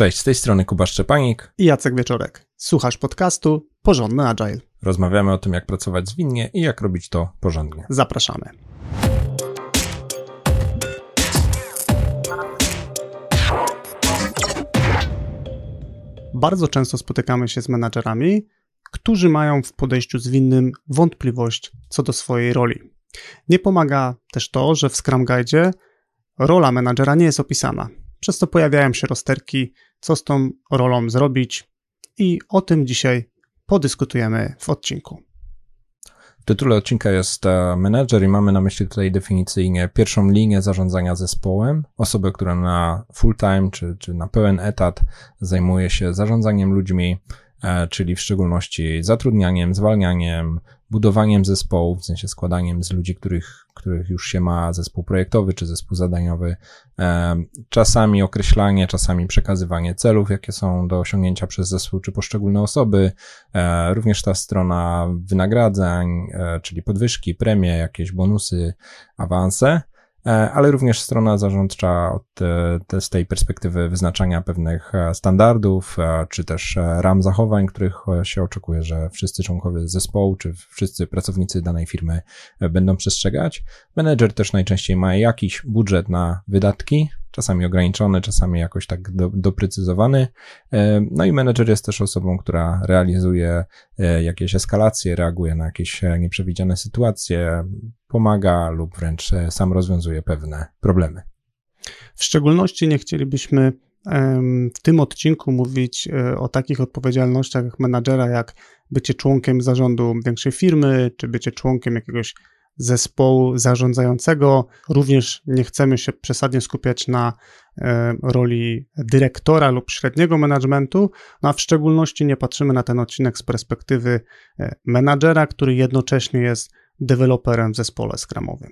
Cześć, z tej strony Kuba Szczepanik i Jacek Wieczorek. Słuchasz podcastu Porządny Agile. Rozmawiamy o tym, jak pracować zwinnie i jak robić to porządnie. Zapraszamy. Bardzo często spotykamy się z menadżerami, którzy mają w podejściu zwinnym wątpliwość co do swojej roli. Nie pomaga też to, że w Scrum Guide rola menadżera nie jest opisana. Przez to pojawiają się rozterki, co z tą rolą zrobić i o tym dzisiaj podyskutujemy w odcinku. W tytule odcinka jest e, menedżer i mamy na myśli tutaj definicyjnie pierwszą linię zarządzania zespołem, osobę, która na full time czy, czy na pełen etat zajmuje się zarządzaniem ludźmi, E, czyli w szczególności zatrudnianiem, zwalnianiem, budowaniem zespołów, w sensie składaniem z ludzi, których, których już się ma zespół projektowy czy zespół zadaniowy, e, czasami określanie, czasami przekazywanie celów, jakie są do osiągnięcia przez zespół czy poszczególne osoby, e, również ta strona wynagradzeń, czyli podwyżki, premie, jakieś bonusy, awanse. E, ale również strona zarządcza od, e, z tej perspektywy wyznaczania pewnych e, standardów, czy też ram zachowań, których się oczekuje, że wszyscy członkowie zespołu, czy wszyscy pracownicy danej firmy będą przestrzegać. Menedżer też najczęściej ma jakiś budżet na wydatki, czasami ograniczony, czasami jakoś tak do, doprecyzowany. E, no i menedżer jest też osobą, która realizuje e, jakieś eskalacje, reaguje na jakieś e, nieprzewidziane sytuacje, pomaga lub wręcz sam rozwiązuje pewne problemy. W szczególności nie chcielibyśmy w tym odcinku mówić o takich odpowiedzialnościach menadżera, jak bycie członkiem zarządu większej firmy, czy bycie członkiem jakiegoś zespołu zarządzającego. Również nie chcemy się przesadnie skupiać na e, roli dyrektora lub średniego managementu, no a w szczególności nie patrzymy na ten odcinek z perspektywy e, menadżera, który jednocześnie jest deweloperem w zespole skramowym.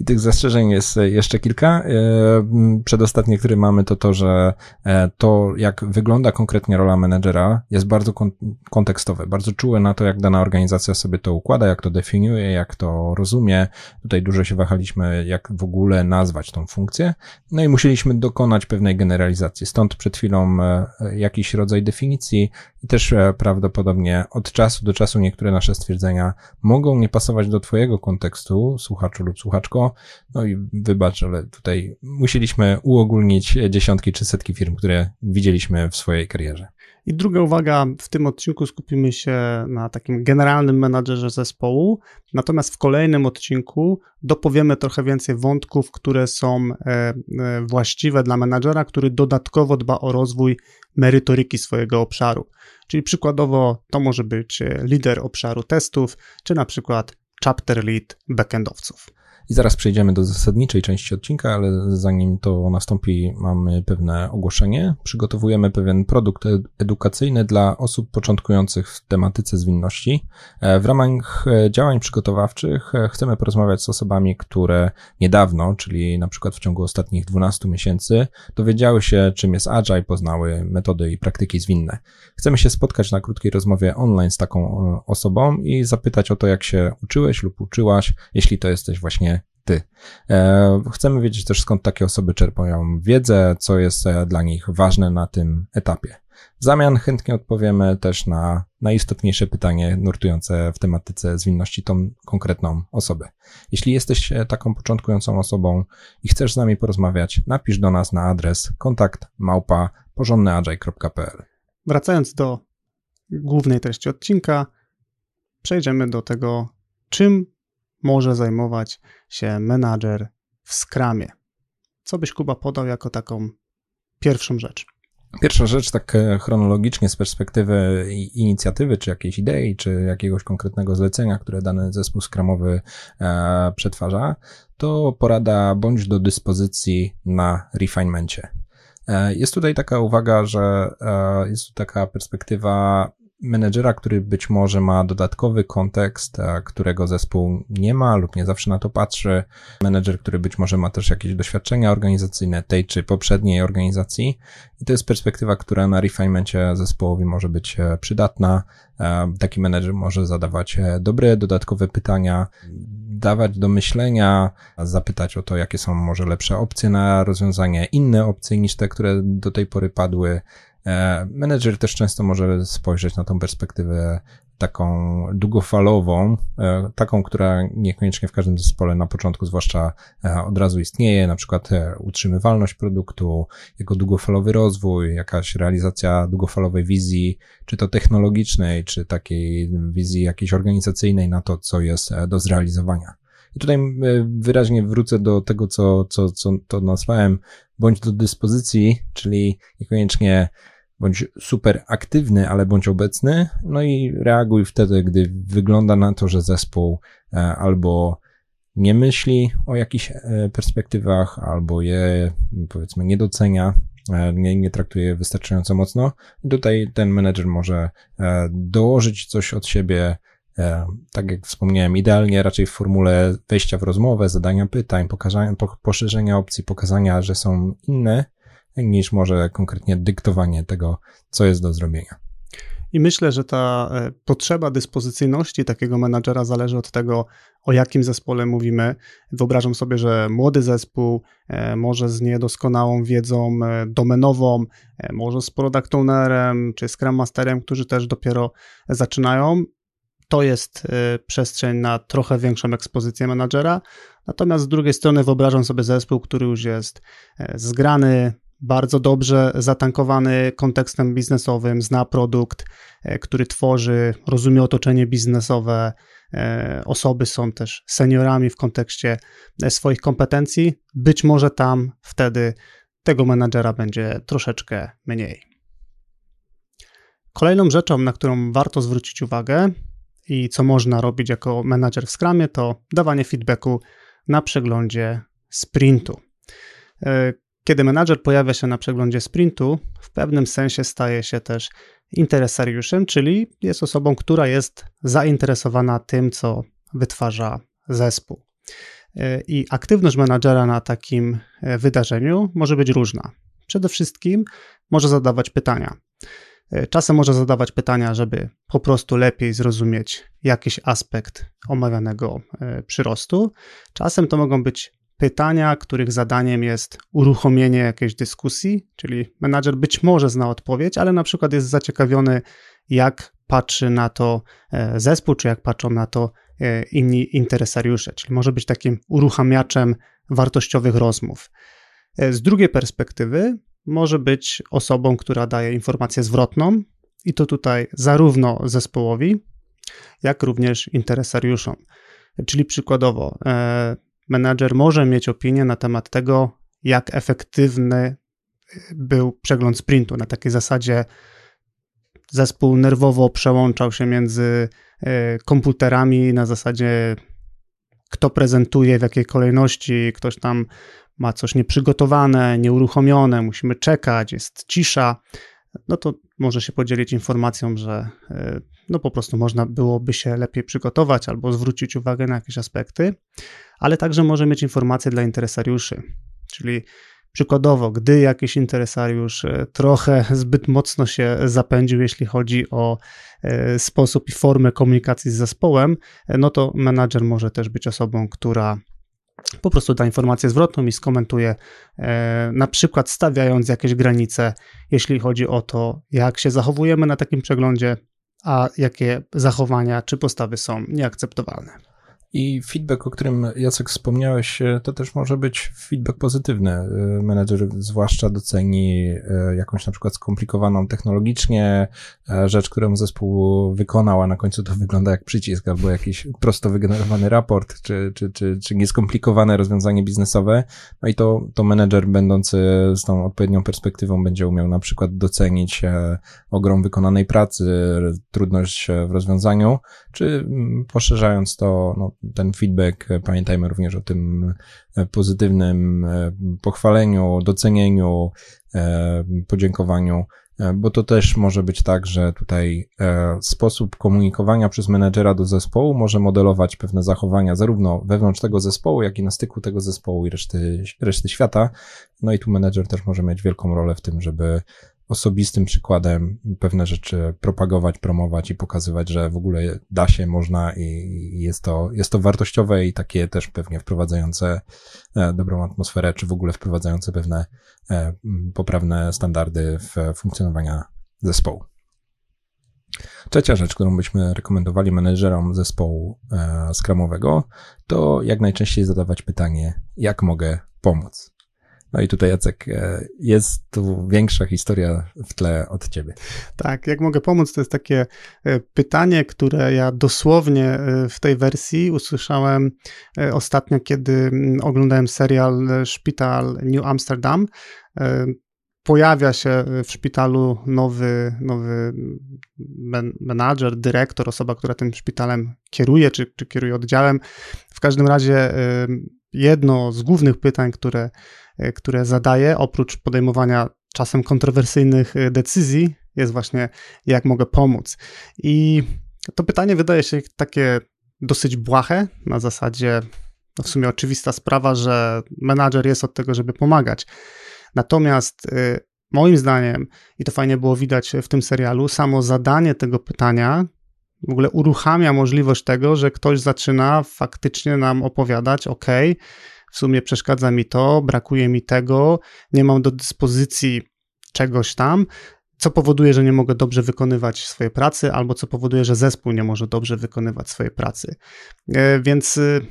I tych zastrzeżeń jest jeszcze kilka. E, przedostatnie, które mamy, to to, że e, to, jak wygląda konkretnie rola menedżera, jest bardzo kontekstowe, bardzo czułe na to, jak dana organizacja sobie to układa, jak to definiuje, jak to rozumie. Tutaj dużo się wahaliśmy, jak w ogóle nazwać tą funkcję. No i musieliśmy dokonać pewnej generalizacji. Stąd przed chwilą e, jakiś rodzaj definicji i też prawdopodobnie od czasu do czasu niektóre nasze stwierdzenia mogą nie pasować do Twojego kontekstu, słuchaczu lub słuchaczko, no i wybacz, ale tutaj musieliśmy uogólnić dziesiątki czy setki firm, które widzieliśmy w swojej karierze. I druga uwaga, w tym odcinku skupimy się na takim generalnym menadżerze zespołu, natomiast w kolejnym odcinku dopowiemy trochę więcej wątków, które są e, e, właściwe dla menadżera, który dodatkowo dba o rozwój merytoryki swojego obszaru. Czyli przykładowo to może być lider obszaru testów, czy na przykład chapter lead backendowców. I zaraz przejdziemy do zasadniczej części odcinka, ale zanim to nastąpi, mamy pewne ogłoszenie. Przygotowujemy pewien produkt edukacyjny dla osób początkujących w tematyce zwinności. E, w ramach e, działań przygotowawczych e, chcemy porozmawiać z osobami, które niedawno, czyli na przykład w ciągu ostatnich 12 miesięcy, dowiedziały się, czym jest Agile, poznały metody i praktyki zwinne. Chcemy się spotkać na krótkiej rozmowie online z taką osobą i zapytać o to, jak się uczyłeś lub uczyłaś, jeśli to jesteś właśnie ty. E, chcemy wiedzieć też skąd takie osoby czerpają wiedzę, co jest e, dla nich ważne na tym etapie. W zamian chętnie odpowiemy też na najistotniejsze pytanie nurtujące w tematyce zwinności tą konkretną osobę. Jeśli jesteś e, taką początkującą osobą i chcesz z nami porozmawiać, napisz do nas na adres kontakt małpa. Wracając do głównej treści odcinka, przejdziemy do tego, czym może zajmować się menadżer w Scrumie. Co byś Kuba podał jako taką pierwszą rzecz? Pierwsza rzecz, tak e, chronologicznie z perspektywy inicjatywy, czy jakiejś idei, czy jakiegoś konkretnego zlecenia, które dany zespół skramowy e, przetwarza, to porada bądź do dyspozycji na refinemencie. E, jest tutaj taka uwaga, że jest tu taka perspektywa menedżera, który być może ma dodatkowy kontekst, którego zespół nie ma lub nie zawsze na to patrzy. Menedżer, który być może ma też jakieś doświadczenia organizacyjne tej czy poprzedniej organizacji. I to jest perspektywa, która na refinemencie zespołowi może być e, przydatna. E, taki menedżer może zadawać e, dobre, dodatkowe pytania, dawać do myślenia, zapytać o to, jakie są może lepsze opcje na rozwiązanie, inne opcje niż te, które do tej pory padły. E, menedżer też często może spojrzeć na tą perspektywę taką długofalową, e, taką, która niekoniecznie w każdym zespole na początku zwłaszcza e, od razu istnieje, na przykład utrzymywalność produktu, jego długofalowy rozwój, jakaś realizacja długofalowej wizji, czy to technologicznej, czy takiej wizji jakiejś organizacyjnej na to, co jest do zrealizowania. I tutaj wyraźnie wrócę do tego, co, co, co to nazwałem, bądź do dyspozycji, czyli niekoniecznie bądź super aktywny, ale bądź obecny, no i reaguj wtedy, gdy wygląda na to, że zespół e, albo nie myśli o jakichś e, perspektywach, albo je powiedzmy nie docenia, e, nie, nie traktuje wystarczająco mocno. Tutaj ten menedżer może dołożyć coś od siebie, tak jak wspomniałem, idealnie raczej w formule wejścia w rozmowę, zadania pytań, pokazania, poszerzenia opcji, pokazania, że są inne niż może konkretnie dyktowanie tego, co jest do zrobienia. I myślę, że ta e, potrzeba dyspozycyjności takiego menadżera zależy od tego, o jakim zespole mówimy. Wyobrażam sobie, że młody zespół, e, może z niedoskonałą wiedzą e, domenową, może z product ownerem czy scrum masterem, którzy też dopiero zaczynają. To jest przestrzeń na trochę większą ekspozycję menadżera. Natomiast z drugiej strony wyobrażam sobie zespół, który już jest zgrany, bardzo dobrze zatankowany kontekstem biznesowym, zna produkt, e, który tworzy, rozumie otoczenie biznesowe. E, osoby są też seniorami w kontekście e, swoich kompetencji. Być może tam wtedy tego menadżera będzie troszeczkę mniej. Kolejną rzeczą, na którą warto zwrócić uwagę i co można robić jako menadżer w Scrumie, to dawanie feedbacku na przeglądzie sprintu. Kiedy menadżer pojawia się na przeglądzie sprintu, w pewnym sensie staje się też interesariuszem, czyli jest osobą, która jest zainteresowana tym, co wytwarza zespół. I aktywność menadżera na takim e, wydarzeniu może być różna. Przede wszystkim może zadawać pytania. E, czasem może zadawać pytania, żeby po prostu lepiej zrozumieć jakiś aspekt omawianego e, przyrostu. Czasem to mogą być pytania, których zadaniem jest uruchomienie jakiejś dyskusji, czyli menadżer być może zna odpowiedź, ale na przykład jest zaciekawiony, jak patrzy na to e, zespół, czy jak patrzą na to e, inni interesariusze, czyli może być takim uruchamiaczem wartościowych rozmów. E, z drugiej perspektywy może być osobą, która daje informację zwrotną i to tutaj zarówno zespołowi, jak również interesariuszom. Czyli przykładowo, menadżer może mieć opinię na temat tego, jak efektywny był przegląd sprintu. Na takiej zasadzie zespół nerwowo przełączał się między e, komputerami na zasadzie kto prezentuje, w jakiej kolejności, ktoś tam ma coś nieprzygotowane, nieuruchomione, musimy czekać, jest cisza, no to może się podzielić informacją, że e, no po prostu można byłoby się lepiej przygotować albo zwrócić uwagę na jakieś aspekty, ale także może mieć informacje dla interesariuszy, czyli Przykładowo, gdy jakiś interesariusz e, trochę zbyt mocno się zapędził, jeśli chodzi o e, sposób i formę komunikacji z zespołem, no to menadżer może też być osobą, która po prostu da informację zwrotną i skomentuje, na przykład stawiając jakieś granice, jeśli chodzi o to, jak się zachowujemy na takim przeglądzie, a jakie zachowania czy postawy są nieakceptowalne. I feedback, o którym Jacek wspomniałeś, e, to też może być feedback pozytywny. E, menedżer zwłaszcza doceni e, jakąś na przykład skomplikowaną technologicznie rzecz, którą zespół wykonał, a na końcu to wygląda jak przycisk albo jakiś prosto wygenerowany raport, czy, czy, czy, czy nieskomplikowane rozwiązanie biznesowe. No i to, to menedżer będący z tą odpowiednią perspektywą będzie umiał na przykład docenić ogrom wykonanej pracy, trudność w rozwiązaniu, czy mm, poszerzając to, no, ten feedback, e, pamiętajmy również o tym e, pozytywnym e, pochwaleniu, docenieniu, podziękowaniu, bo to też może być tak, że tutaj sposób komunikowania przez menedżera do zespołu może modelować pewne zachowania zarówno wewnątrz tego zespołu, jak i na styku tego zespołu i reszty, reszty świata. No i tu menedżer też może mieć wielką rolę w tym, żeby osobistym przykładem pewne rzeczy propagować, promować i pokazywać, że w ogóle da się, można i jest to, jest to wartościowe i takie też pewnie wprowadzające e, dobrą atmosferę, czy w ogóle wprowadzające pewne e, poprawne standardy w funkcjonowania zespołu. Trzecia rzecz, którą byśmy rekomendowali menedżerom zespołu e, skramowego, to jak najczęściej zadawać pytanie, jak mogę pomóc. No i tutaj, Jacek, e, jest tu większa historia w tle od ciebie. Tak, jak mogę pomóc, to jest takie e, pytanie, które ja dosłownie e, w tej wersji usłyszałem ostatnio, kiedy mm, oglądałem serial Szpital New Amsterdam. Pojawia się w szpitalu nowy, nowy menadżer, dyrektor, osoba, która tym szpitalem kieruje, czy, czy kieruje oddziałem. W każdym razie jedno z głównych pytań, które które zadaję, oprócz podejmowania czasem kontrowersyjnych e, decyzji, jest właśnie jak mogę pomóc. I to pytanie wydaje się takie dosyć błahe, na zasadzie no w sumie oczywista sprawa, że menadżer jest od tego, żeby pomagać. Natomiast e, moim zdaniem, i to fajnie było widać w tym serialu, samo zadanie tego pytania w ogóle uruchamia możliwość tego, że ktoś zaczyna faktycznie nam opowiadać, ok, w sumie przeszkadza mi to, brakuje mi tego, nie mam do dyspozycji czegoś tam, co powoduje, że nie mogę dobrze wykonywać swojej pracy, albo co powoduje, że zespół nie może dobrze wykonywać swojej pracy. E, więc y,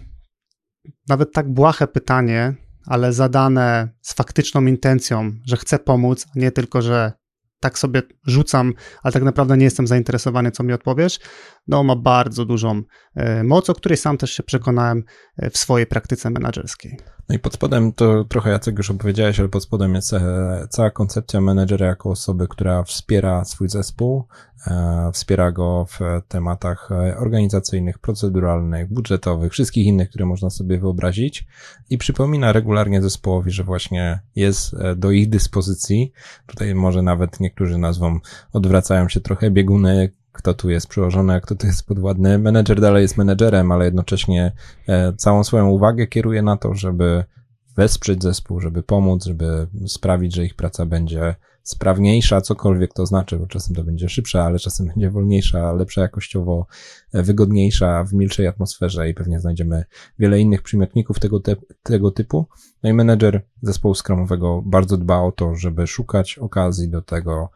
nawet tak błahe pytanie, ale zadane z faktyczną intencją, że chcę pomóc, a nie tylko, że tak sobie rzucam, ale tak naprawdę nie jestem zainteresowany, co mi odpowiesz, no ma bardzo dużą e, moc, o której sam też się przekonałem e, w swojej praktyce menedżerskiej. No i pod spodem, to trochę Jacek już opowiedziałeś, ale pod spodem jest e, cała koncepcja menedżera jako osoby, która wspiera swój zespół, wspiera go w tematach organizacyjnych, proceduralnych, budżetowych, wszystkich innych, które można sobie wyobrazić i przypomina regularnie zespołowi, że właśnie jest do ich dyspozycji. Tutaj może nawet niektórzy nazwą odwracają się trochę bieguny, kto tu jest przełożony, a kto tu jest podwładny. Menedżer dalej jest menedżerem, ale jednocześnie e, całą swoją uwagę kieruje na to, żeby wesprzeć zespół, żeby pomóc, żeby sprawić, że ich praca będzie sprawniejsza, cokolwiek to znaczy, bo czasem to będzie szybsza, ale czasem będzie wolniejsza, lepsza jakościowo, e, wygodniejsza, w milszej atmosferze i pewnie znajdziemy wiele innych przymiotników tego, te, tego typu. No i menedżer zespołu skramowego bardzo dba o to, żeby szukać okazji do tego,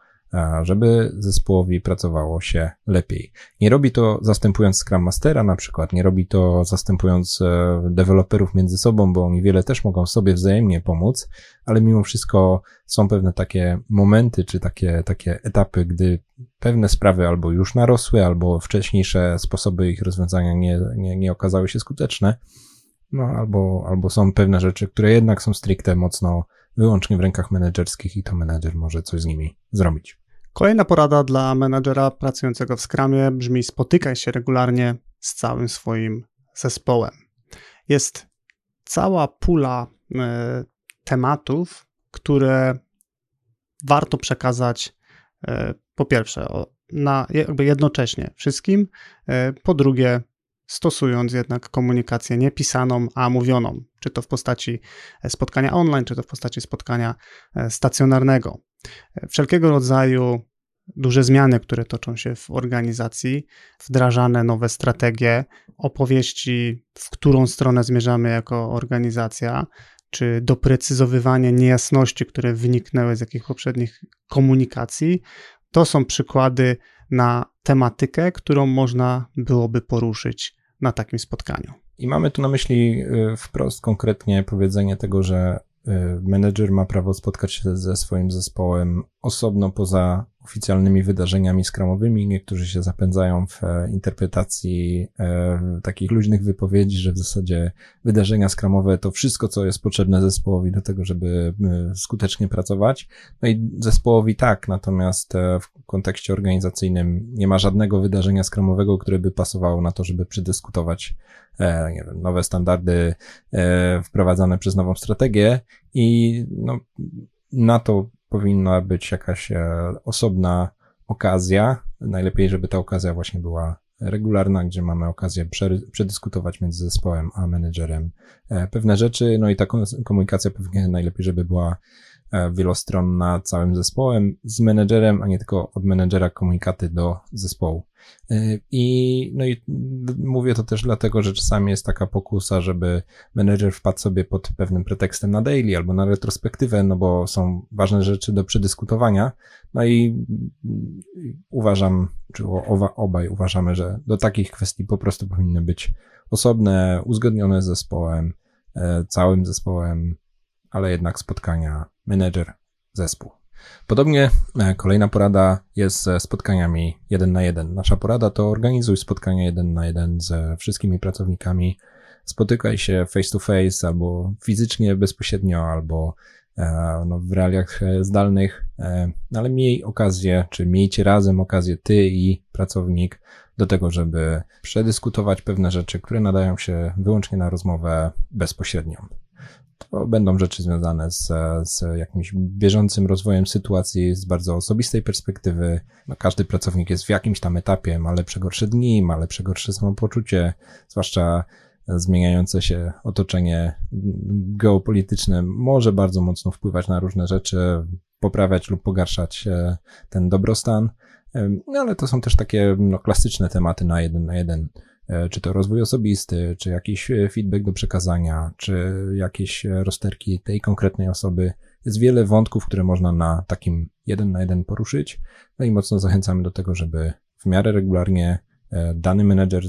żeby zespołowi pracowało się lepiej. Nie robi to zastępując Scrum Mastera na przykład, nie robi to zastępując e, deweloperów między sobą, bo oni wiele też mogą sobie wzajemnie pomóc, ale mimo wszystko są pewne takie momenty, czy takie, takie etapy, gdy pewne sprawy albo już narosły, albo wcześniejsze sposoby ich rozwiązania nie, nie, nie okazały się skuteczne, no albo, albo są pewne rzeczy, które jednak są stricte mocno wyłącznie w rękach menedżerskich i to menedżer może coś z nimi zrobić. Kolejna porada dla menedżera pracującego w Scrumie brzmi: spotykaj się regularnie z całym swoim zespołem. Jest cała pula y, tematów, które warto przekazać y, po pierwsze o, na, jakby jednocześnie wszystkim, y, po drugie stosując jednak komunikację nie pisaną, a mówioną, czy to w postaci e, spotkania online, czy to w postaci spotkania e, stacjonarnego. E, wszelkiego rodzaju duże zmiany, które toczą się w organizacji, wdrażane nowe strategie, opowieści, w którą stronę zmierzamy jako organizacja, czy doprecyzowywanie niejasności, które wyniknęły z jakichś poprzednich komunikacji, to są przykłady na tematykę, którą można byłoby poruszyć na takim spotkaniu. I mamy tu na myśli y, wprost konkretnie powiedzenie tego, że y, menedżer ma prawo spotkać się ze swoim zespołem osobno poza oficjalnymi wydarzeniami skramowymi. Niektórzy się zapędzają w e, interpretacji e, takich luźnych wypowiedzi, że w zasadzie wydarzenia skramowe to wszystko, co jest potrzebne zespołowi do tego, żeby e, skutecznie pracować. No i zespołowi tak, natomiast w kontekście organizacyjnym nie ma żadnego wydarzenia skramowego, które by pasowało na to, żeby przedyskutować nie wiem, nowe standardy wprowadzane przez nową strategię i no, na to powinna być jakaś e, osobna okazja. Najlepiej, żeby ta okazja właśnie była regularna, gdzie mamy okazję przedyskutować między zespołem a menedżerem e, pewne rzeczy. No i ta komunikacja pewnie najlepiej, żeby była wielostronna całym zespołem, z menedżerem, a nie tylko od menedżera komunikaty do zespołu. E, I, no i mówię to też dlatego, że czasami jest taka pokusa, żeby menedżer wpadł sobie pod pewnym pretekstem na daily albo na retrospektywę, no bo są ważne rzeczy do przedyskutowania. No i uważam, czy obaj uważamy, że do takich kwestii po prostu powinny być osobne, uzgodnione z zespołem, e, całym zespołem, ale jednak spotkania menedżer, zespół. Podobnie e, kolejna porada jest ze spotkaniami jeden na jeden. Nasza porada to organizuj spotkania jeden na jeden ze wszystkimi pracownikami. Spotykaj się face to face albo fizycznie bezpośrednio, albo e, no, w realiach zdalnych, ale miej okazję, czy miejcie razem okazję ty i pracownik do tego, żeby przedyskutować pewne rzeczy, które nadają się wyłącznie na rozmowę bezpośrednią. Będą rzeczy związane z, z jakimś bieżącym rozwojem sytuacji z bardzo osobistej perspektywy. No, każdy pracownik jest w jakimś tam etapie, ma lepsze, gorsze dni, ma lepsze, gorsze samopoczucie, zwłaszcza zmieniające się otoczenie geopolityczne może bardzo mocno wpływać na różne rzeczy, poprawiać lub pogarszać e, ten dobrostan. No ale to są też takie no, klasyczne tematy na jeden na jeden. E, czy to rozwój osobisty, czy jakiś e, feedback do przekazania, czy jakieś e, rozterki tej konkretnej osoby. Jest wiele wątków, które można na takim jeden na jeden poruszyć. No i mocno zachęcamy do tego, żeby w miarę regularnie dany menedżer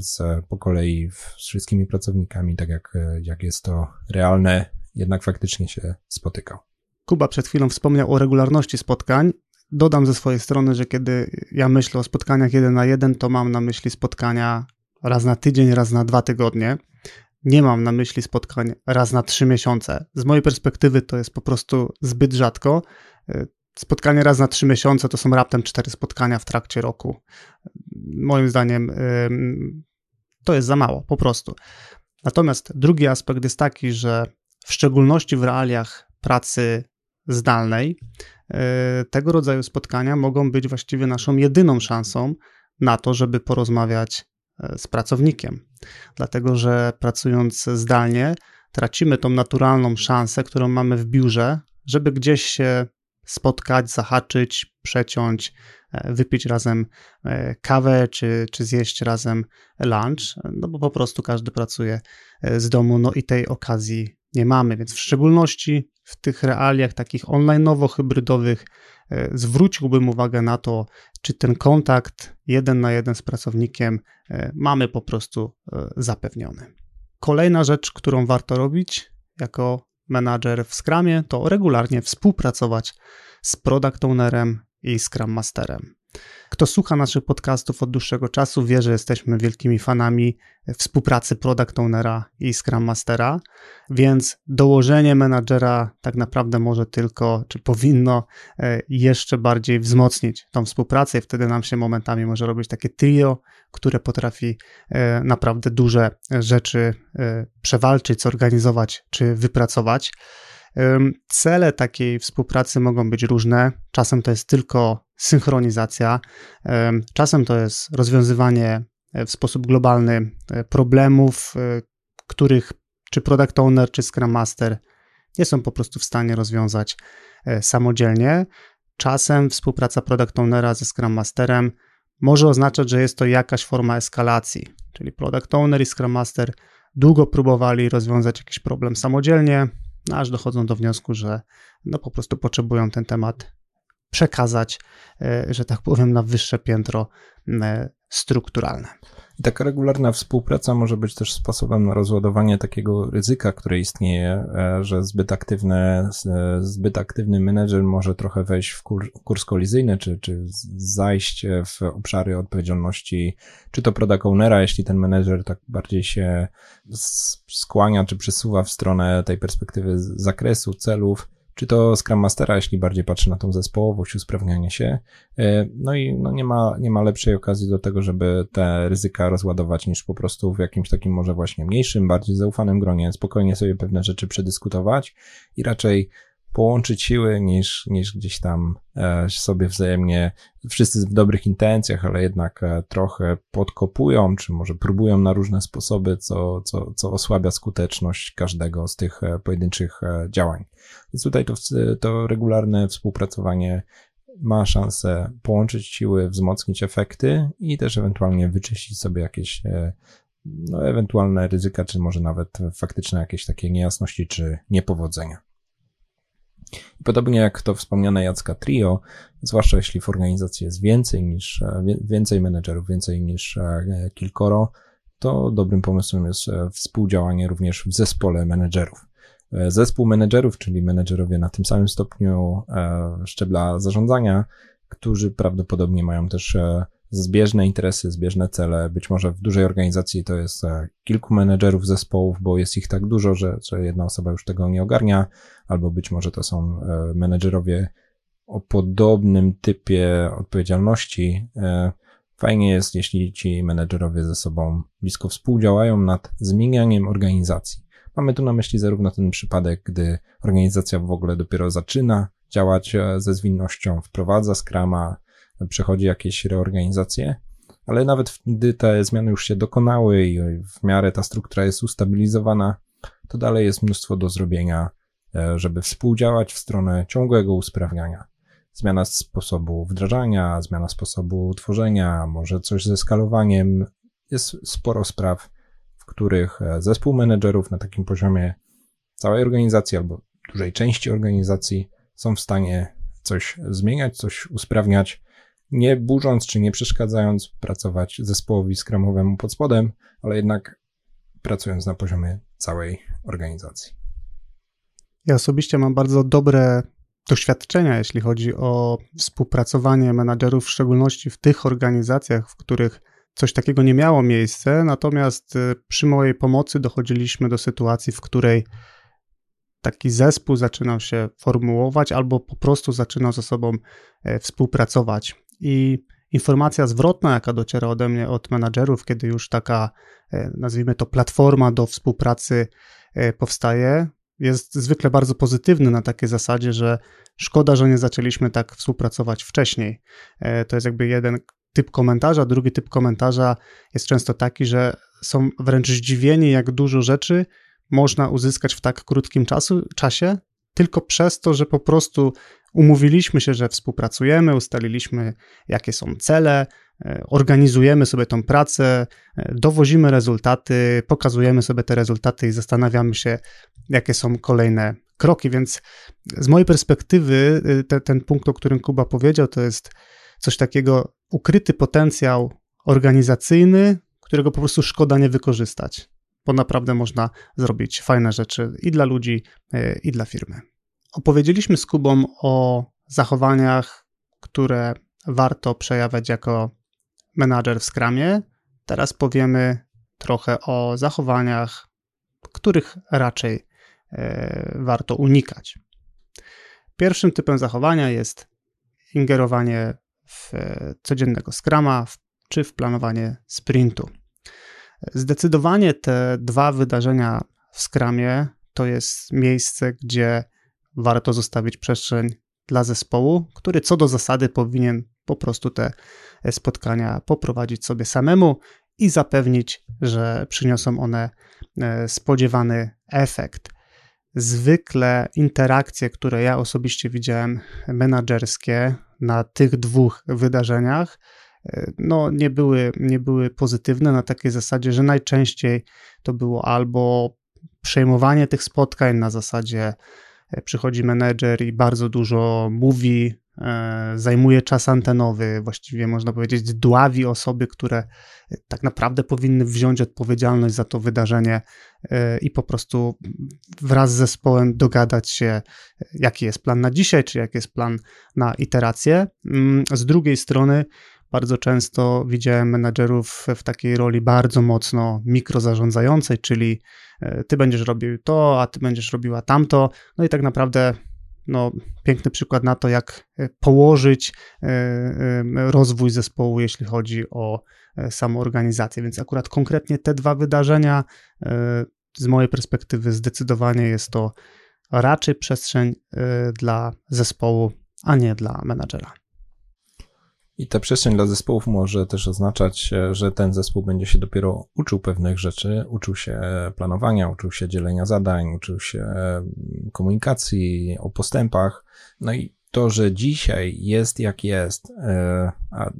po kolei z wszystkimi pracownikami, tak jak, jak jest to realne, jednak faktycznie się spotykał. Kuba przed chwilą wspomniał o regularności spotkań Dodam ze swojej strony, że kiedy ja myślę o spotkaniach jeden na jeden, to mam na myśli spotkania raz na tydzień, raz na dwa tygodnie. Nie mam na myśli spotkań raz na trzy miesiące. Z mojej perspektywy to jest po prostu zbyt rzadko. Spotkanie raz na trzy miesiące to są raptem cztery spotkania w trakcie roku. Moim zdaniem to jest za mało, po prostu. Natomiast drugi aspekt jest taki, że w szczególności w realiach pracy zdalnej, e, tego rodzaju spotkania mogą być właściwie naszą jedyną szansą na to, żeby porozmawiać z pracownikiem. Dlatego, że pracując zdalnie, tracimy tą naturalną szansę, którą mamy w biurze, żeby gdzieś się spotkać, zahaczyć, przeciąć, e, wypić razem kawę, czy, czy zjeść razem lunch, no bo po prostu każdy pracuje z domu, no i tej okazji nie mamy, więc w szczególności w tych realiach takich online'owo-hybrydowych e, zwróciłbym uwagę na to, czy ten kontakt jeden na jeden z pracownikiem e, mamy po prostu e, zapewniony. Kolejna rzecz, którą warto robić jako menadżer w Scrumie, to regularnie współpracować z product ownerem i Scrum Masterem. Kto słucha naszych podcastów od dłuższego czasu, wie, że jesteśmy wielkimi fanami współpracy Product Ownera i Scrum Mastera, więc dołożenie menadżera tak naprawdę może tylko, czy powinno e, jeszcze bardziej wzmocnić tą współpracę i wtedy nam się momentami może robić takie trio, które potrafi e, naprawdę duże rzeczy e, przewalczyć, zorganizować czy wypracować. Cele takiej współpracy mogą być różne. Czasem to jest tylko synchronizacja, czasem to jest rozwiązywanie e, w sposób globalny e, problemów, e, których czy product owner, czy scrum master nie są po prostu w stanie rozwiązać samodzielnie. Czasem współpraca product ownera ze scrum masterem może oznaczać, że jest to jakaś forma eskalacji, czyli product owner i scrum master długo próbowali rozwiązać jakiś problem samodzielnie, no aż dochodzą do wniosku, że no po prostu potrzebują ten temat przekazać, e, że tak powiem, na wyższe piętro e, strukturalne. Taka regularna współpraca może być też sposobem na rozładowanie takiego ryzyka, które istnieje, e, że zbyt aktywny, zbyt aktywny menedżer może trochę wejść w kurs kolizyjny, czy, czy zajść w obszary odpowiedzialności, czy to product ownera, jeśli ten menedżer tak bardziej się skłania, czy przesuwa w stronę tej perspektywy zakresu, celów, czy to Scrum Mastera, jeśli bardziej patrzy na tą zespołowość, usprawnianie się. E, no i no nie, ma, nie ma lepszej okazji do tego, żeby te ryzyka rozładować niż po prostu w jakimś takim może właśnie mniejszym, bardziej zaufanym gronie, spokojnie sobie pewne rzeczy przedyskutować i raczej połączyć siły niż, niż gdzieś tam e, sobie wzajemnie, wszyscy w dobrych intencjach, ale jednak e, trochę podkopują, czy może próbują na różne sposoby, co, co, co osłabia skuteczność każdego z tych e, pojedynczych działań. Więc tutaj to, to regularne współpracowanie ma szansę połączyć siły, wzmocnić efekty i też ewentualnie wyczyścić sobie jakieś no, ewentualne ryzyka, czy może nawet faktyczne jakieś takie niejasności, czy niepowodzenia. Podobnie jak to wspomniane Jacka Trio, zwłaszcza jeśli w organizacji jest więcej niż, e, więcej menedżerów, więcej niż e, kilkoro, to dobrym pomysłem jest e, współdziałanie również w zespole menedżerów. Zespół menedżerów, czyli menedżerowie na tym samym stopniu szczebla zarządzania, którzy prawdopodobnie mają też zbieżne interesy, zbieżne cele. Być może w dużej organizacji to jest e, kilku menedżerów zespołów, bo jest ich tak dużo, że, że jedna osoba już tego nie ogarnia, albo być może to są e, menedżerowie o podobnym typie odpowiedzialności. E, fajnie jest, jeśli ci menedżerowie ze sobą blisko współdziałają nad zmienianiem organizacji. Mamy tu na myśli zarówno ten przypadek, gdy organizacja w ogóle dopiero zaczyna działać ze zwinnością, wprowadza skrama, przechodzi jakieś reorganizacje, ale nawet gdy te zmiany już się dokonały i w miarę ta struktura jest ustabilizowana, to dalej jest mnóstwo do zrobienia, e, żeby współdziałać w stronę ciągłego usprawniania. Zmiana sposobu wdrażania, zmiana sposobu tworzenia, może coś ze skalowaniem. Jest sporo spraw, w których e, zespół menedżerów na takim poziomie całej organizacji albo dużej części organizacji są w stanie coś zmieniać, coś usprawniać, nie burząc czy nie przeszkadzając pracować zespołowi skramowemu pod spodem, ale jednak pracując na poziomie całej organizacji. Ja osobiście mam bardzo dobre doświadczenia, jeśli chodzi o współpracowanie menadżerów, w szczególności w tych organizacjach, w których coś takiego nie miało miejsca, natomiast y, przy mojej pomocy dochodziliśmy do sytuacji, w której taki zespół zaczynał się formułować albo po prostu zaczynał ze sobą e, współpracować i informacja zwrotna, jaka dociera ode mnie od menadżerów, kiedy już taka, e, nazwijmy to, platforma do współpracy e, powstaje, jest zwykle bardzo pozytywny na takiej zasadzie, że szkoda, że nie zaczęliśmy tak współpracować wcześniej. E, to jest jakby jeden typ komentarza. Drugi typ komentarza jest często taki, że są wręcz zdziwieni, jak dużo rzeczy można uzyskać w tak krótkim czasu, czasie, tylko przez to, że po prostu umówiliśmy się, że współpracujemy, ustaliliśmy, jakie są cele, e, organizujemy sobie tą pracę, e, dowozimy rezultaty, pokazujemy sobie te rezultaty i zastanawiamy się, jakie są kolejne kroki. Więc z mojej perspektywy, e, te, ten punkt, o którym Kuba powiedział, to jest coś takiego ukryty potencjał organizacyjny, którego po prostu szkoda nie wykorzystać bo naprawdę można zrobić fajne rzeczy i dla ludzi, i dla firmy. Opowiedzieliśmy z Kubą o zachowaniach, które warto przejawiać jako menadżer w Scrumie. Teraz powiemy trochę o zachowaniach, których raczej e, warto unikać. Pierwszym typem zachowania jest ingerowanie w e, codziennego Scrama czy w planowanie sprintu. Zdecydowanie te dwa wydarzenia w skramie to jest miejsce, gdzie warto zostawić przestrzeń dla zespołu, który co do zasady powinien po prostu te spotkania poprowadzić sobie samemu i zapewnić, że przyniosą one e, spodziewany efekt. Zwykle interakcje, które ja osobiście widziałem menadżerskie na tych dwóch wydarzeniach, no, nie, były, nie były pozytywne na takiej zasadzie, że najczęściej to było albo przejmowanie tych spotkań na zasadzie e, przychodzi menedżer i bardzo dużo mówi, e, zajmuje czas antenowy, właściwie można powiedzieć dławi osoby, które e, tak naprawdę powinny wziąć odpowiedzialność za to wydarzenie i po prostu wraz z zespołem dogadać się, jaki jest plan na dzisiaj, czy jaki jest plan na iterację. Mm, z drugiej strony bardzo często widziałem menadżerów w takiej roli bardzo mocno mikrozarządzającej, czyli e, ty będziesz robił to, a ty będziesz robiła tamto. No i tak naprawdę no, piękny przykład na to, jak e, położyć e, rozwój zespołu, jeśli chodzi o samą organizację. Więc akurat konkretnie te dwa wydarzenia, z mojej perspektywy, zdecydowanie jest to raczej przestrzeń dla zespołu, a nie dla menadżera. I ta przestrzeń dla zespołów może też oznaczać, że ten zespół będzie się dopiero uczył pewnych rzeczy, uczył się planowania, uczył się dzielenia zadań, uczył się komunikacji o postępach. No i to, że dzisiaj jest jak jest, e, a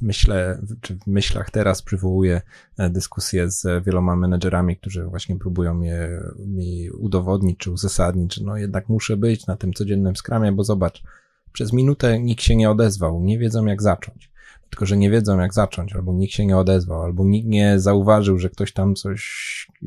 myślę, czy w myślach teraz przywołuję e, dyskusję z wieloma menedżerami, którzy właśnie próbują mnie, mi udowodnić, czy uzasadnić, że no jednak muszę być na tym codziennym skramie, bo zobacz, przez minutę nikt się nie odezwał, nie wiedzą jak zacząć. Tylko, że nie wiedzą jak zacząć, albo nikt się nie odezwał, albo nikt nie zauważył, że ktoś tam coś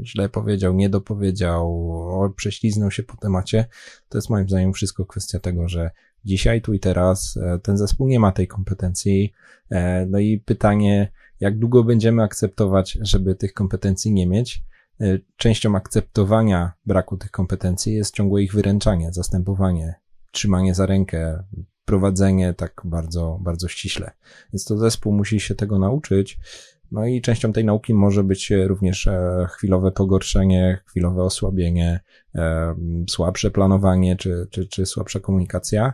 źle powiedział, nie dopowiedział, prześliznął się po temacie. To jest moim zdaniem wszystko kwestia tego, że dzisiaj, tu i teraz e, ten zespół nie ma tej kompetencji. E, no i pytanie, jak długo będziemy akceptować, żeby tych kompetencji nie mieć? E, częścią akceptowania braku tych kompetencji jest ciągłe ich wyręczanie, zastępowanie, trzymanie za rękę, prowadzenie tak bardzo, bardzo ściśle. Więc to zespół musi się tego nauczyć. No i częścią tej nauki może być również chwilowe pogorszenie, chwilowe osłabienie, słabsze planowanie czy, czy, czy słabsza komunikacja.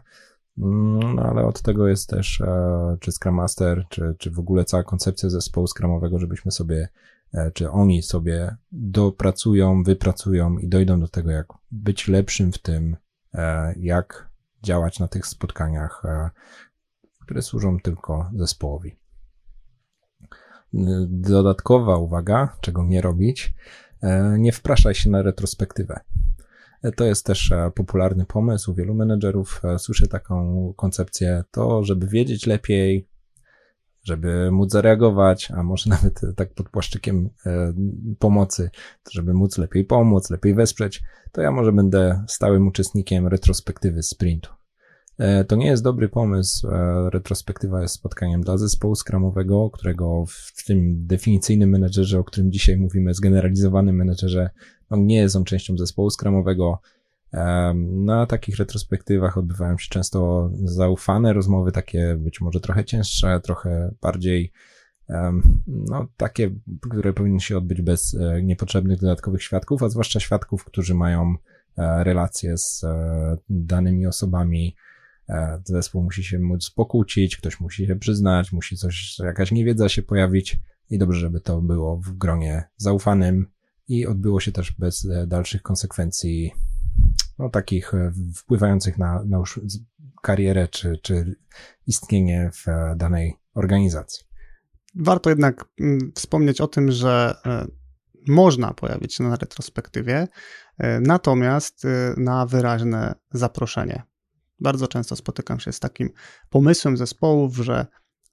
Mm, no ale od tego jest też e, czy Scrum Master, czy, czy w ogóle cała koncepcja zespołu Scrumowego, żebyśmy sobie, e, czy oni sobie dopracują, wypracują i dojdą do tego, jak być lepszym w tym, e, jak działać na tych spotkaniach, które służą tylko zespołowi. Dodatkowa uwaga, czego nie robić, nie wpraszaj się na retrospektywę. To jest też e, popularny pomysł wielu menedżerów. E, słyszę taką koncepcję, to żeby wiedzieć lepiej, żeby móc zareagować, a może nawet tak pod płaszczykiem e, pomocy, żeby móc lepiej pomóc, lepiej wesprzeć, to ja może będę stałym uczestnikiem retrospektywy sprintu. E, to nie jest dobry pomysł. E, retrospektywa jest spotkaniem dla zespołu skramowego, którego w tym definicyjnym menedżerze, o którym dzisiaj mówimy, zgeneralizowanym menedżerze, no nie jest on częścią zespołu skramowego. E, na takich retrospektywach odbywają się często zaufane rozmowy, takie być może trochę cięższe, trochę bardziej no, takie, które powinny się odbyć bez niepotrzebnych dodatkowych świadków, a zwłaszcza świadków, którzy mają relacje z danymi osobami, E, zespół musi się móc pokłócić, ktoś musi się przyznać, musi coś, jakaś niewiedza się pojawić i dobrze, żeby to było w gronie zaufanym i odbyło się też bez e, dalszych konsekwencji, no takich e, wpływających na, na już karierę czy, czy istnienie w danej organizacji. Warto jednak mm, wspomnieć o tym, że można pojawić się na retrospektywie, natomiast na wyraźne zaproszenie. Bardzo często spotykam się z takim pomysłem zespołów, że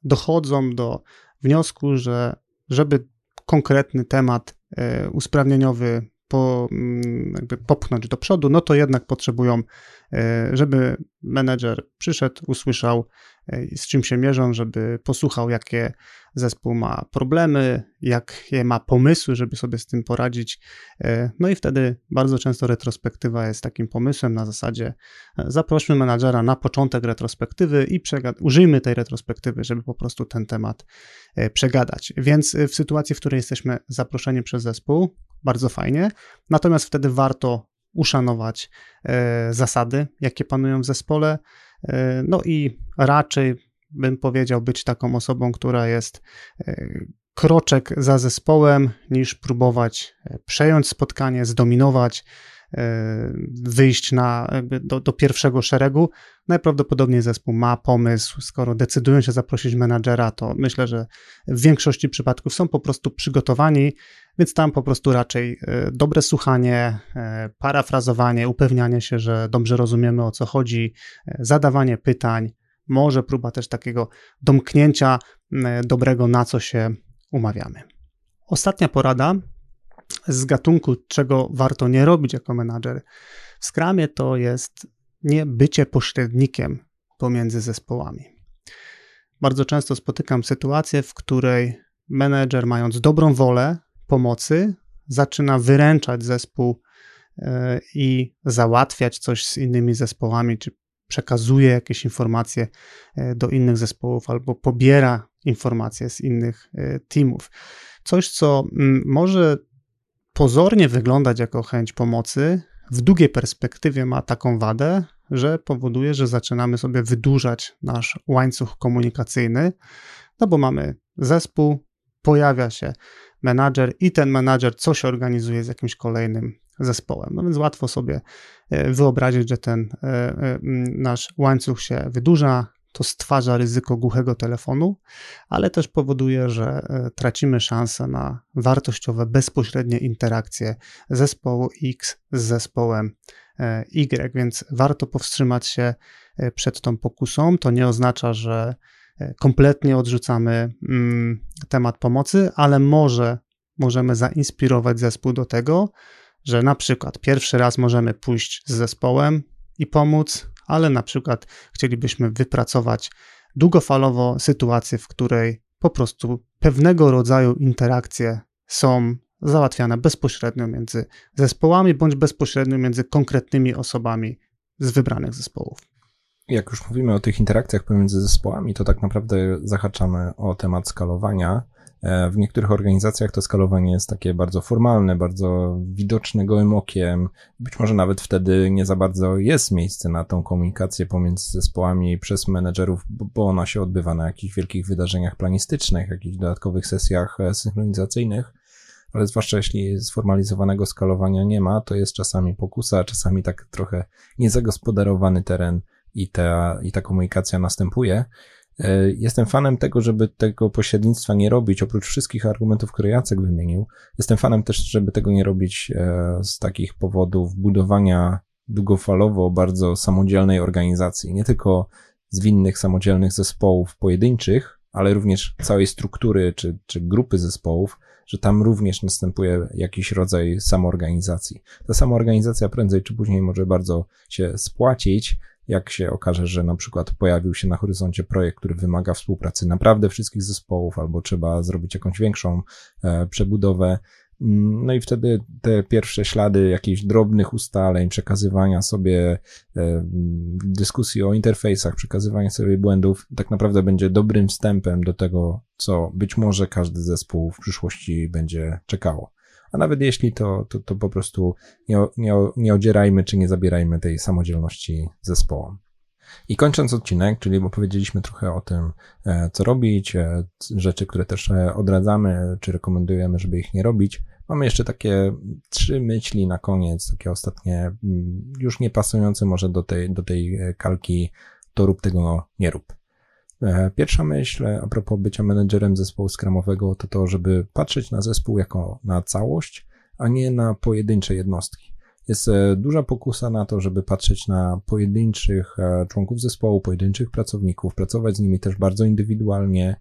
dochodzą do wniosku, że żeby konkretny temat e, usprawnieniowy po, mm, jakby popchnąć do przodu, no to jednak potrzebują, e, żeby menedżer przyszedł, usłyszał, e, z czym się mierzą, żeby posłuchał, jakie zespół ma problemy, jakie ma pomysły, żeby sobie z tym poradzić. E, no i wtedy bardzo często retrospektywa jest takim pomysłem na zasadzie zaprośmy menadżera na początek retrospektywy i użyjmy tej retrospektywy, żeby po prostu ten temat przegadać. Więc w sytuacji, w której jesteśmy zaproszeni przez zespół, bardzo fajnie. Natomiast wtedy warto uszanować e, zasady, jakie panują w zespole. E, no i raczej bym powiedział być taką osobą, która jest e, kroczek za zespołem, niż próbować przejąć spotkanie, zdominować, wyjść na, do, do, pierwszego szeregu. Najprawdopodobniej zespół ma pomysł, skoro decydują się zaprosić menadżera, to myślę, że w większości przypadków są po prostu przygotowani więc tam po prostu raczej e, dobre słuchanie, e, parafrazowanie, upewnianie się, że dobrze rozumiemy o co chodzi, e, zadawanie pytań, może próba też takiego domknięcia dobrego, na co się umawiamy. Ostatnia porada z gatunku, czego warto nie robić jako menadżer w Scrumie, to jest nie bycie pośrednikiem pomiędzy zespołami. Bardzo często spotykam sytuację, w której menedżer, mając dobrą wolę, pomocy zaczyna wyręczać zespół e, i załatwiać coś z innymi zespołami, czy przekazuje jakieś informacje e, do innych zespołów albo pobiera informacje z innych e, teamów. Coś, co mm, może pozornie wyglądać jako chęć pomocy, w długiej perspektywie ma taką wadę, że powoduje, że zaczynamy sobie wydłużać nasz łańcuch komunikacyjny, no bo mamy zespół, pojawia się menadżer i ten menadżer coś organizuje z jakimś kolejnym zespołem. No więc łatwo sobie e, wyobrazić, że ten e, e, nasz łańcuch się wydłuża, to stwarza ryzyko głuchego telefonu, ale też powoduje, że tracimy szansę na wartościowe, bezpośrednie interakcje zespołu X z zespołem Y, więc warto powstrzymać się przed tą pokusą. To nie oznacza, że kompletnie odrzucamy mm, temat pomocy, ale może możemy zainspirować zespół do tego, że na przykład pierwszy raz możemy pójść z zespołem i pomóc, ale na przykład chcielibyśmy wypracować długofalowo sytuację, w której po prostu pewnego rodzaju interakcje są załatwiane bezpośrednio między zespołami bądź bezpośrednio między konkretnymi osobami z wybranych zespołów. Jak już mówimy o tych interakcjach pomiędzy zespołami, to tak naprawdę zahaczamy o temat skalowania w niektórych organizacjach to skalowanie jest takie bardzo formalne, bardzo widoczne gołym okiem. Być może nawet wtedy nie za bardzo jest miejsce na tą komunikację pomiędzy zespołami przez menedżerów, bo ona się odbywa na jakichś wielkich wydarzeniach planistycznych, jakichś dodatkowych sesjach e, synchronizacyjnych. Ale zwłaszcza jeśli sformalizowanego skalowania nie ma, to jest czasami pokusa, czasami tak trochę niezagospodarowany teren i ta, i ta komunikacja następuje. E, jestem fanem tego, żeby tego pośrednictwa nie robić, oprócz wszystkich argumentów, które Jacek wymienił. Jestem fanem też, żeby tego nie robić e, z takich powodów budowania długofalowo bardzo samodzielnej organizacji. Nie tylko zwinnych, samodzielnych zespołów pojedynczych, ale również całej struktury czy, czy grupy zespołów, że tam również następuje jakiś rodzaj samoorganizacji. Ta samoorganizacja prędzej czy później może bardzo się spłacić, jak się okaże, że na przykład pojawił się na horyzoncie projekt, który wymaga współpracy naprawdę wszystkich zespołów, albo trzeba zrobić jakąś większą e, przebudowę. Mm, no i wtedy te pierwsze ślady jakichś drobnych ustaleń, przekazywania sobie e, dyskusji o interfejsach, przekazywania sobie błędów, tak naprawdę będzie dobrym wstępem do tego, co być może każdy zespół w przyszłości będzie czekało a nawet jeśli to, to, to po prostu nie, nie, nie odzierajmy czy nie zabierajmy tej samodzielności zespołom. I kończąc odcinek, czyli opowiedzieliśmy trochę o tym, e, co robić, e, rzeczy, które też e, odradzamy, czy rekomendujemy, żeby ich nie robić. Mamy jeszcze takie trzy myśli na koniec, takie ostatnie, mm, już nie pasujące może do tej, do tej kalki, to rób tego, nie rób. E, pierwsza myśl a propos bycia menedżerem zespołu skramowego to to, żeby patrzeć na zespół jako na całość, a nie na pojedyncze jednostki. Jest e, duża pokusa na to, żeby patrzeć na pojedynczych e, członków zespołu, pojedynczych pracowników, pracować z nimi też bardzo indywidualnie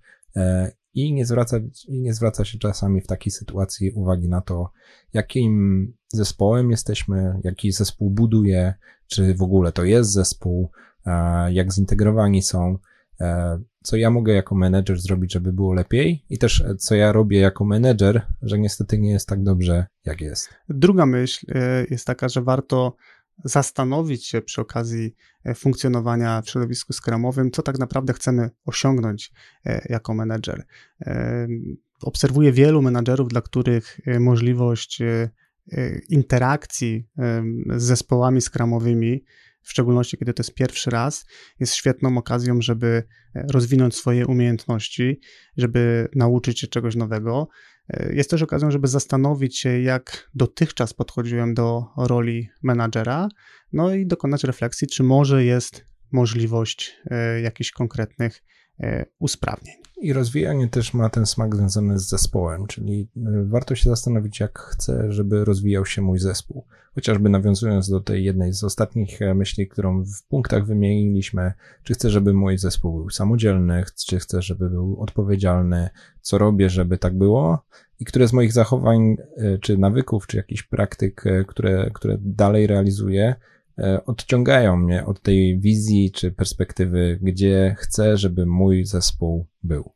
i nie zwraca, i nie zwraca się czasami w takiej sytuacji uwagi na to, jakim zespołem jesteśmy, jaki zespół buduje, czy w ogóle to jest zespół, jak zintegrowani są. E, co ja mogę jako menedżer zrobić, żeby było lepiej i też e, co ja robię jako menedżer, że niestety nie jest tak dobrze, jak jest. Druga myśl e, jest taka, że warto zastanowić się przy okazji funkcjonowania w środowisku skramowym, co tak naprawdę chcemy osiągnąć jako menedżer. Obserwuję wielu menedżerów, dla których możliwość interakcji z zespołami skramowymi w szczególności kiedy to jest pierwszy raz, jest świetną okazją, żeby e, rozwinąć swoje umiejętności, żeby nauczyć się czegoś nowego. E, jest też okazją, żeby zastanowić się, jak dotychczas podchodziłem do roli menadżera, no i dokonać refleksji, czy może jest możliwość e, jakichś konkretnych usprawnień. I rozwijanie też ma ten smak związany z zespołem, czyli warto się zastanowić, jak chcę, żeby rozwijał się mój zespół. Chociażby nawiązując do tej jednej z ostatnich e, myśli, którą w punktach wymieniliśmy, czy chcę, żeby mój zespół był samodzielny, czy chcę, żeby był odpowiedzialny, co robię, żeby tak było i które z moich zachowań, e, czy nawyków, czy jakichś praktyk, e, które, które dalej realizuję, odciągają mnie od tej wizji czy perspektywy, gdzie chcę, żeby mój zespół był.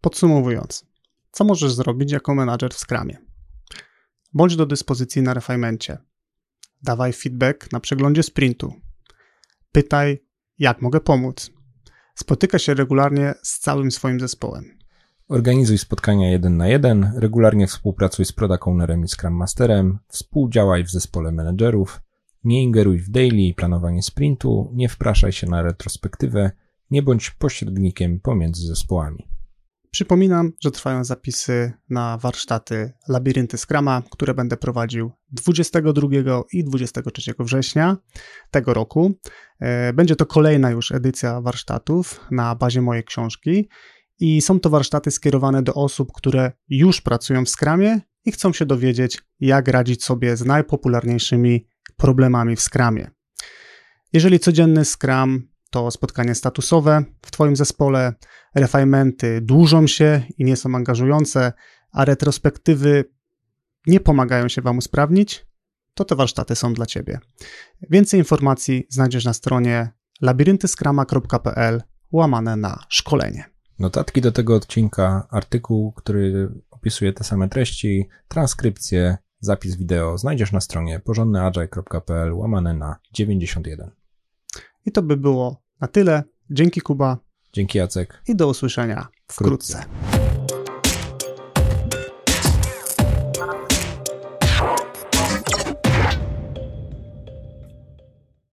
Podsumowując, co możesz zrobić jako menadżer w Scrumie? Bądź do dyspozycji na refinemencie. Dawaj feedback na przeglądzie sprintu. Pytaj, jak mogę pomóc. Spotyka się regularnie z całym swoim zespołem. Organizuj spotkania jeden na jeden, regularnie współpracuj z Product Ownerem i Scrum Masterem, współdziałaj w zespole menedżerów, Nie ingeruj w daily i planowanie sprintu, nie wpraszaj się na retrospektywę, nie bądź pośrednikiem pomiędzy zespołami. Przypominam, że trwają zapisy na warsztaty Labirynty Scrama, które będę prowadził 22 i 23 września tego roku. E, będzie to kolejna już edycja warsztatów na bazie mojej książki i są to warsztaty skierowane do osób, które już pracują w Scrumie i chcą się dowiedzieć, jak radzić sobie z najpopularniejszymi problemami w Scrumie. Jeżeli codzienny Scrum to spotkanie statusowe w Twoim zespole, refinementy dłużą się i nie są angażujące, a retrospektywy nie pomagają się Wam usprawnić, to te warsztaty są dla Ciebie. Więcej informacji znajdziesz na stronie labiryntyskrama.pl łamane na szkolenie. Notatki do tego odcinka, artykuł, który opisuje te same treści, transkrypcję, zapis wideo znajdziesz na stronie porządnyagile.pl łamane na 91. I to by było na tyle. Dzięki Kuba. Dzięki Jacek. I do usłyszenia wkrótce. wkrótce.